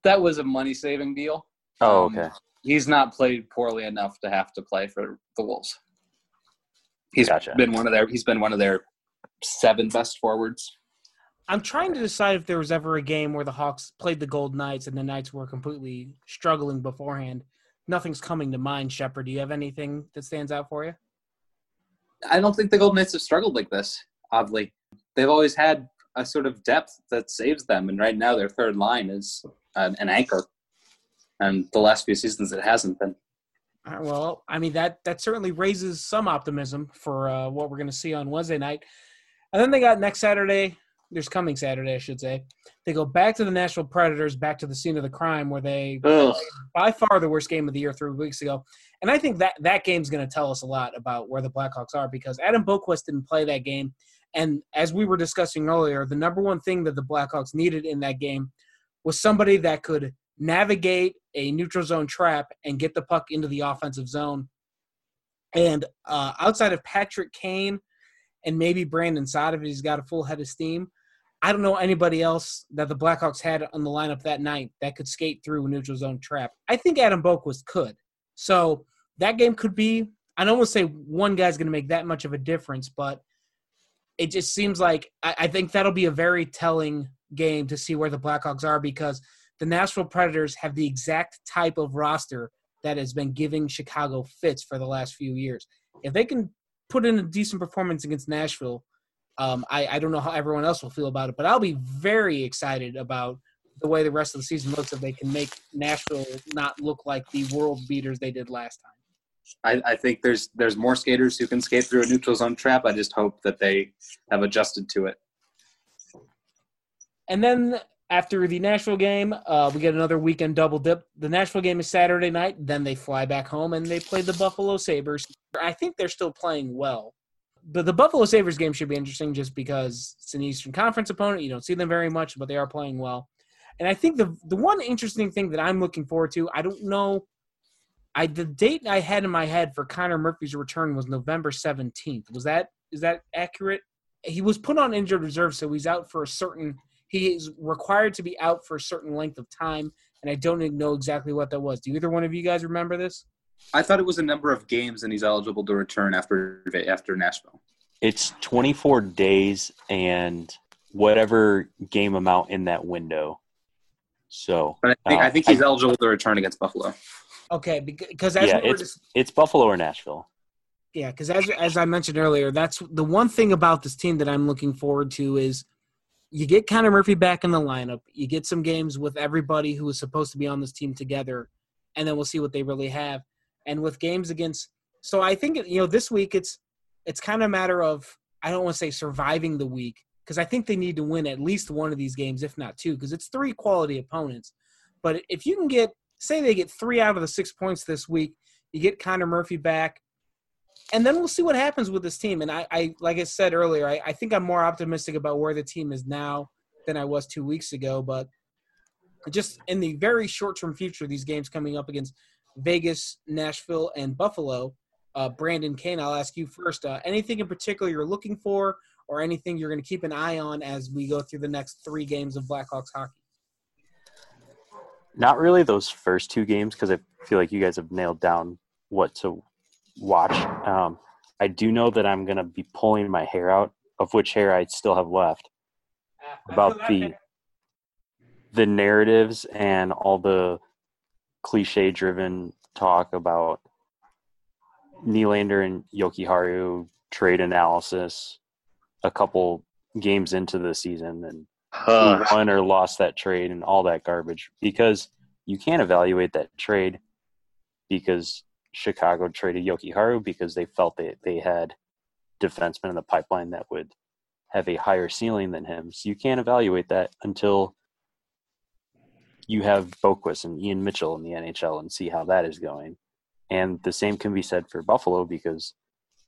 That was a money saving deal. Oh, Um, okay. He's not played poorly enough to have to play for the Wolves. He's Gotcha. been one of their he's been one of their seven best forwards. I'm trying to decide if there was ever a game where the Hawks played the Gold Knights and the Knights were completely struggling beforehand. Nothing's coming to mind, Shepard. Do you have anything that stands out for you? I don't think the Golden Knights have struggled like this, oddly. They've always had a sort of depth that saves them. And right now, their third line is an, an anchor. And the last few seasons, it hasn't been. Uh, Well, I mean that that certainly raises some optimism for uh, what we're going to see on Wednesday night. And then they got next Saturday. There's coming Saturday, I should say. They go back to the Nashville Predators, back to the scene of the crime, where they by far the worst game of the year three weeks ago. And I think that that game's going to tell us a lot about where the Blackhawks are because Adam Boqvist didn't play that game. And as we were discussing earlier, the number one thing that the Blackhawks needed in that game was somebody that could navigate a neutral zone trap and get the puck into the offensive zone. And uh, outside of Patrick Kane and maybe Brandon if he's got a full head of steam, I don't know anybody else that the Blackhawks had on the lineup that night that could skate through a neutral zone trap. I think Adam Boqvist could. So that game could be. I don't want to say one guy's going to make that much of a difference, but it just seems like I, I think that'll be a very telling game to see where the Blackhawks are because the Nashville Predators have the exact type of roster that has been giving Chicago fits for the last few years. If they can put in a decent performance against Nashville, um, I, I don't know how everyone else will feel about it, but I'll be very excited about the way the rest of the season looks if they can make Nashville not look like the world beaters they did last time. I, I think there's there's more skaters who can skate through a neutral zone trap. I just hope that they have adjusted to it. And then after the Nashville game, uh, we get another weekend double dip. The Nashville game is Saturday night. Then they fly back home and they play the Buffalo Sabres. I think they're still playing well. But the Buffalo Sabres game should be interesting just because it's an Eastern Conference opponent. You don't see them very much, but they are playing well. And I think the the one interesting thing that I'm looking forward to, I don't know, I the date I had in my head for Connor Murphy's return was November 17th. Was that is that accurate? He was put on injured reserve, so he's out for a certain. He is required to be out for a certain length of time, and I don't know exactly what that was. Do either one of you guys remember this? I thought it was a number of games, and he's eligible to return after after Nashville. It's 24 days and whatever game amount in that window. So But I think, uh, I think he's eligible to return against Buffalo. Okay, because as yeah, we were it's dis- it's Buffalo or Nashville. Yeah, because as as I mentioned earlier, that's the one thing about this team that I'm looking forward to is you get Connor Murphy back in the lineup. You get some games with everybody who is supposed to be on this team together, and then we'll see what they really have. And with games against, so I think you know this week it's it's kind of a matter of I don't want to say surviving the week because I think they need to win at least one of these games, if not two, because it's three quality opponents. But if you can get, say, they get three out of the six points this week, you get Connor Murphy back, and then we'll see what happens with this team. And I, I like I said earlier, I, I think I'm more optimistic about where the team is now than I was two weeks ago. But just in the very short term future, these games coming up against Vegas, Nashville, and Buffalo. Uh, Brandon Kane, I'll ask you first. Uh, anything in particular you're looking for, or anything you're going to keep an eye on as we go through the next three games of Blackhawks hockey? Not really those first two games because I feel like you guys have nailed down what to watch. Um, I do know that I'm going to be pulling my hair out, of which hair I still have left, about the the narratives and all the cliche driven talk about Nylander and Jokiharju trade analysis a couple games into the season and who won or lost that trade and all that garbage because you can't evaluate that trade because Chicago traded Jokiharju because they felt that they had defensemen in the pipeline that would have a higher ceiling than him. So you can't evaluate that until you have Boqvist and Ian Mitchell in the NHL and see how that is going. And the same can be said for Buffalo because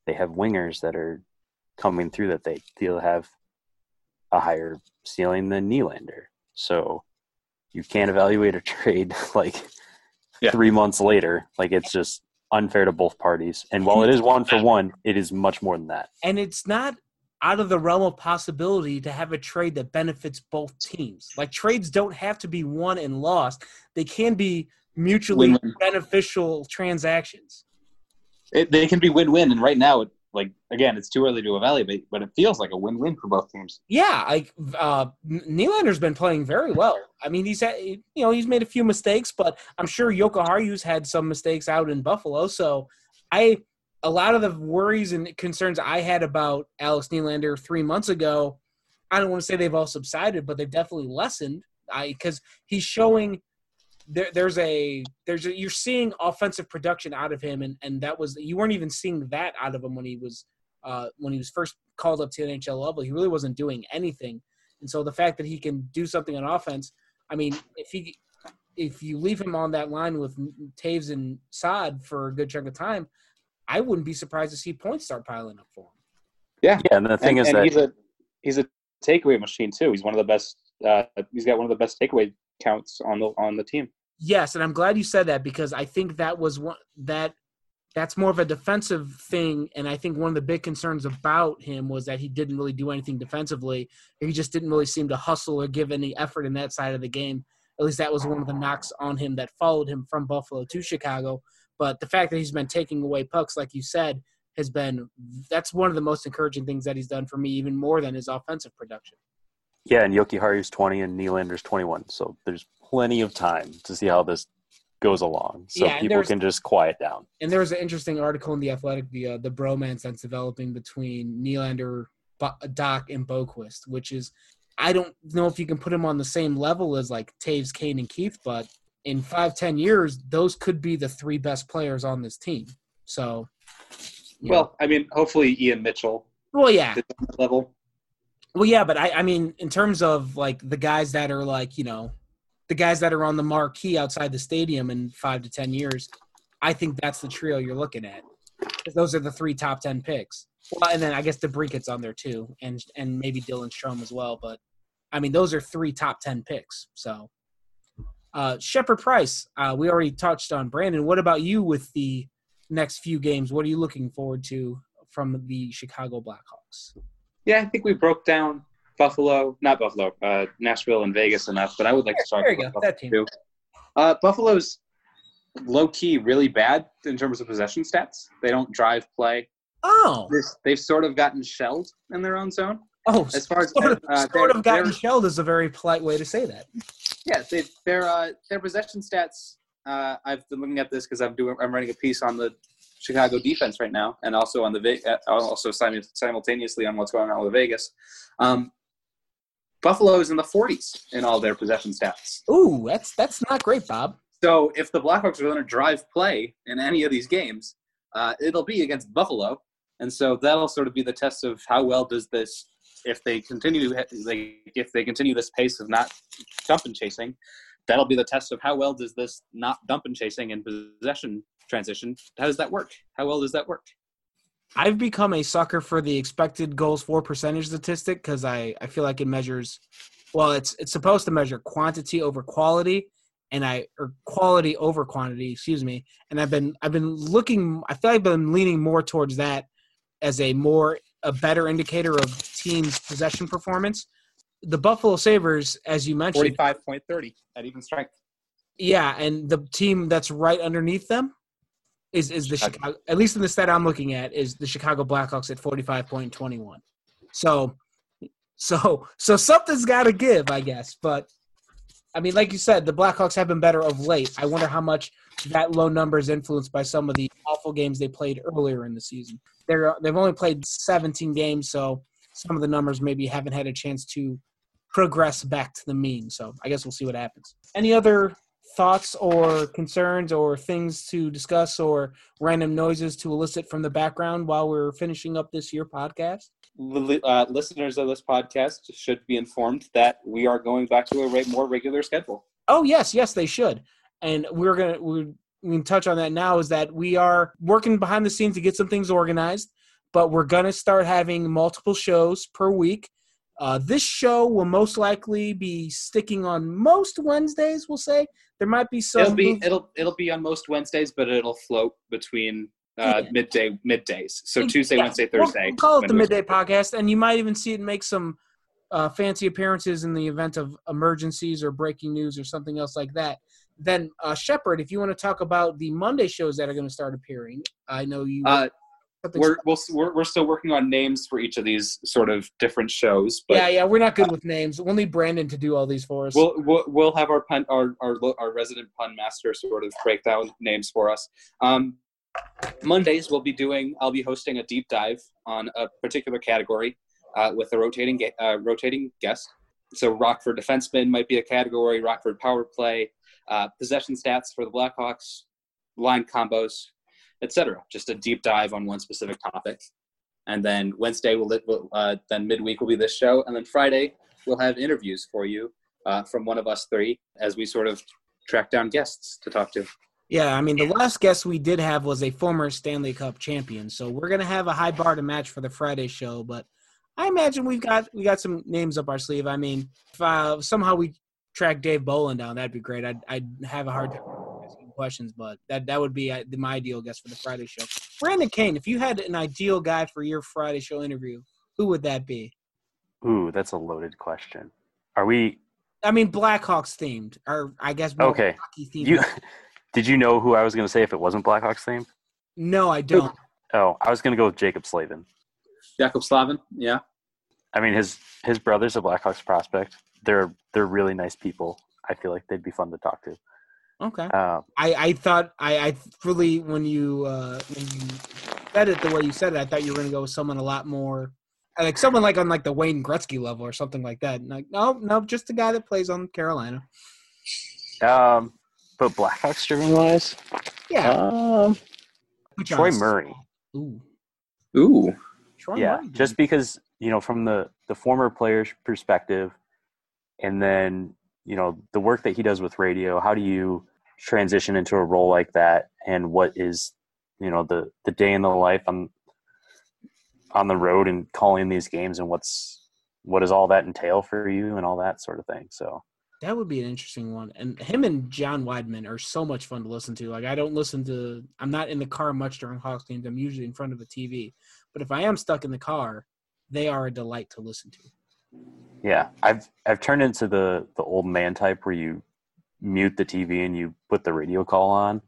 they have wingers that are coming through that they feel have a higher ceiling than Nylander. So you can't evaluate a [LAUGHS] trade like Yeah. three months later. Like it's just unfair to both parties. And while it is one for one, it is much more than that. and it's not out of the realm of possibility to have a trade that benefits both teams. Like trades don't have to be won and lost; they can be mutually Win-win. beneficial transactions. It, they can be win-win, and right now, it, like again, it's too early to evaluate, but it feels like a win-win for both teams. Yeah, like uh, Nylander's been playing very well. I mean, he's had, you know he's made a few mistakes, but I'm sure Jokiharju's had some mistakes out in Buffalo. So I a lot of the worries and concerns I had about Alex Nylander three months ago I don't want to say they've all subsided, but they've definitely lessened. I because he's showing there, there's a there's a, you're seeing offensive production out of him, and and that was you weren't even seeing that out of him when he was uh, when he was first called up to the NHL level. He really wasn't doing anything, and so the fact that he can do something on offense, I mean, if he if you leave him on that line with Toews and Saad for a good chunk of time, I wouldn't be surprised to see points start piling up for him. Yeah, Yeah, and the thing and, is and that he's a he's a takeaway machine too. He's one of the best. Uh, he's got one of the best takeaway counts on the on the team. Yes, and I'm glad you said that because I think that was one that that's more of a defensive thing, and I think one of the big concerns about him was that he didn't really do anything defensively. He just didn't really seem to hustle or give any effort in that side of the game. At least that was one of the knocks on him that followed him from Buffalo to Chicago. But the fact that he's been taking away pucks, like you said, has been that's one of the most encouraging things that he's done for me, even more than his offensive production. Yeah, and Jokiharju's twenty and Nylander's twenty one. So there's plenty of time to see how this goes along. So Yeah, people can just quiet down. And there was an interesting article in the Athletic, the uh, the bromance that's developing between Nylander, Bo- Dach, and Boqvist, which is I don't know if you can put him on the same level as like Toews, Kane, and Keith, but in five ten years, those could be the three best players on this team. So, you know. Well, I mean, hopefully Ian Mitchell well, yeah, is on that level. Well, yeah, but I, I mean, in terms of like the guys that are like, you know, the guys that are on the marquee outside the stadium in five to ten years, I think that's the trio you're looking at. Those are the three top ten picks. Well, and then I guess DeBrincat's on there too, and and maybe Dylan Strome as well. But I mean, those are three top ten picks. So, uh, Shepard Price, uh, we already touched on. Brandon, what about you with the next few games? What are you looking forward to from the Chicago Blackhawks? Yeah, I think we broke down Buffalo, not Buffalo, uh, Nashville and Vegas enough. But I would like to talk There about go, Buffalo that team. too. Uh, Buffalo's low key really bad in terms of possession stats. They don't drive play. Oh, This, they've sort of gotten shelled in their own zone. Oh, As far as sort of, uh, sort of gotten shelled is a very polite way to say that. Yeah, they, their uh, their possession stats. Uh, I've been looking at this because I'm doing I'm writing a piece on the Chicago defense right now, and also on the uh, also simultaneously on what's going on with Vegas. Um, Buffalo is in the 40s in all their possession stats. Ooh, that's that's not great, Bob. So if the Blackhawks are going to drive play in any of these games, uh, it'll be against Buffalo, and so that'll sort of be the test of how well does this. If they continue, like if they continue this pace of not dump and chasing, that'll be the test of how well does this not dump and chasing and possession transition. How does that work? How well does that work? I've become a sucker for the expected goals for percentage statistic because I, I feel like it measures well it's it's supposed to measure quantity over quality and I or quality over quantity, excuse me. And I've been I've been looking I feel like I've been leaning more towards that as a more a better indicator of teams possession performance. The Buffalo Sabres, as you mentioned, Forty-five point thirty at even strength. Yeah, and the team that's right underneath them is is the Chicago. At least in the stat I'm looking at is the Chicago Blackhawks at 45.21. So, so so something's got to give, I guess. But I mean, like you said, the Blackhawks have been better of late. I wonder how much that low number is influenced by some of the awful games they played earlier in the season. They're they've only played 17 games, so some of the numbers maybe haven't had a chance to progress back to the mean. So I guess we'll see what happens. Any other thoughts or concerns or things to discuss or random noises to elicit from the background while we're finishing up this year podcast? Uh, listeners of this podcast should be informed that we are going back to a more regular schedule. Oh yes, yes, they should. And we're gonna we we can touch on that now. Is that we are working behind the scenes to get some things organized, but we're gonna start having multiple shows per week. Uh, this show will most likely be sticking on most Wednesdays. We'll say there might be some. it'll be it'll it'll be on most Wednesdays, but it'll float between uh, Yeah. midday middays. So Tuesday, Yeah, Wednesday, we'll- Thursday. We'll call it the midday podcast, and you might even see it make some uh, fancy appearances in the event of emergencies or breaking news or something else like that. Then, uh, Shepard, if you want to talk about the Monday shows that are going to start appearing, I know you. Uh, something- we're, we'll, we're we're still working on names for each of these sort of different shows, but yeah, yeah, we're not good with names. We'll need Brandon to do all these for us. We'll, we'll we'll have our pun our our our resident pun master sort of break down names for us. Um, Mondays we'll be doing. I'll be hosting a deep dive on a particular category. uh, with a rotating uh, rotating guest. So Rockford defenseman might be a category. Rockford power play, uh, possession stats for the Blackhawks, line combos, etc. Just a deep dive on one specific topic. And then Wednesday will, will uh, then midweek will be this show, and then Friday we'll have interviews for you uh, from one of us three as we sort of track down guests to talk to. Yeah, I mean, the last guest we did have was a former Stanley Cup champion, so we're gonna have a high bar to match for the Friday show. But I imagine we've got we got some names up our sleeve. I mean, if uh, somehow we track Dave Bolland down, that'd be great. I'd I'd have a hard time questions, but that that would be uh, my ideal guest for the Friday show. Brandon Kane, if you had an ideal guy for your Friday show interview, who would that be? Ooh, that's a loaded question. Are we I mean, Blackhawks themed, or I guess more okay? hockey themed. You [LAUGHS] did you know who I was going to say if it wasn't Blackhawks themed? no, I don't. Oh, I was going to go with Jaccob Slavin. Jaccob Slavin, yeah. I mean, his his brother's a Blackhawks prospect. They're they're really nice people. I feel like they'd be fun to talk to. Okay. Uh, I, I thought I, I really when you uh, when you said it the way you said it, I thought you were gonna go with someone a lot more like someone like on like the Wayne Gretzky level or something like that. And like no, no, just the guy that plays on Carolina. um, but Blackhawks driven wise, Yeah. um, Troy Murray. Ooh. Ooh. Troy yeah, Murray. just because you know from the the former player's perspective, and then you know the work that he does with radio. How do you transition into a role like that, and what is you know the the day in the life on on the road and calling these games, and what's what does all that entail for you, and all that sort of thing. So That would be an interesting one. And him and John Wiedeman are so much fun to listen to. Like I don't listen to I'm not in the car much during Hawks games. I'm usually in front of a TV. But if I am stuck in the car, they are a delight to listen to. Yeah, I've I've turned into the the old man type where you mute the TV and you put the radio call on.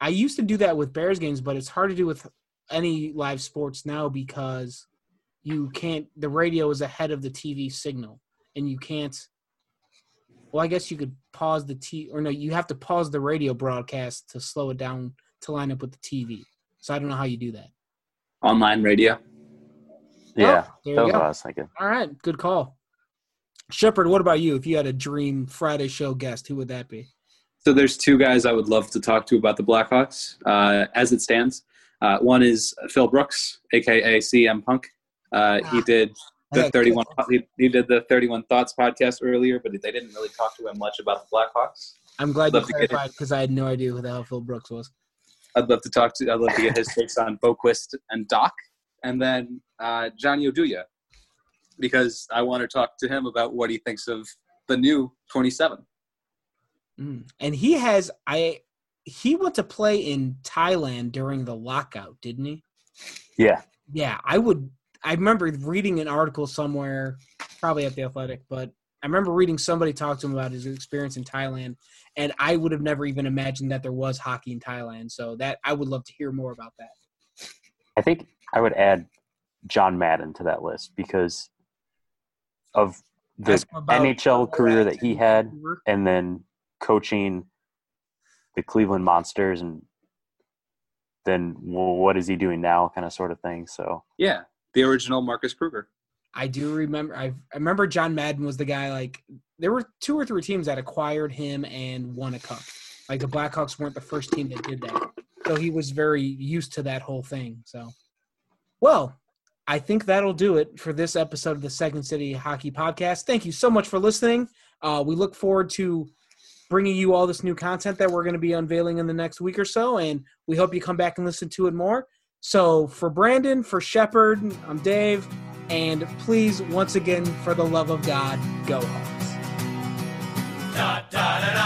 I used to do that with Bears games, but it's hard to do with any live sports now because you can't the radio is ahead of the TV signal and you can't well I guess you could pause the T or no you have to pause the radio broadcast to slow it down to line up with the TV. So I don't know how you do that. Online radio. Yeah, Oh, there that you was go. what I was thinking. All right, good call. Shepard, what about you? If you had a dream Friday show guest, who would that be? So there's two guys I would love to talk to about the Blackhawks uh, as it stands. Uh, one is Phil Brooks, aka CM Punk. Uh, he did the 31. He, he did the 31 Thoughts podcast earlier, but they didn't really talk to him much about the Blackhawks. I'm glad you Love to clarified because I had no idea who the hell Phil Brooks was. I'd love to talk to. I'd love to get his [LAUGHS] takes on Boqvist and Dach, and then uh, Johnny Oduya, because I want to talk to him about what he thinks of the new 27. Mm. And he has I he went to play in Thailand during the lockout, didn't he? Yeah, Yeah, I would I remember reading an article somewhere, probably at the athletic, but I remember reading somebody talk to him about his experience in Thailand, and I would have never even imagined that there was hockey in Thailand. So that I would love to hear more about that. I think I would add John Madden to that list because of the Ask him about NHL career that he had, and then coaching the Cleveland Monsters, and then well, what is he doing now, kind of sort of thing. So Yeah, the original Marcus Kruger. I do remember. I, I remember John Madden was the guy. Like there were two or three teams that acquired him and won a cup. Like the Blackhawks weren't the first team that did that, so he was very used to that whole thing. So, well, I think that'll do it for this episode of the Second City Hockey Podcast. Thank you so much for listening. Uh, we look forward to bringing you all this new content that we're going to be unveiling in the next week or so, and we hope you come back and listen to it more. So, for Brandon, for Shepard, I'm Dave. And please, once again, for the love of God, go Hawks. Da da da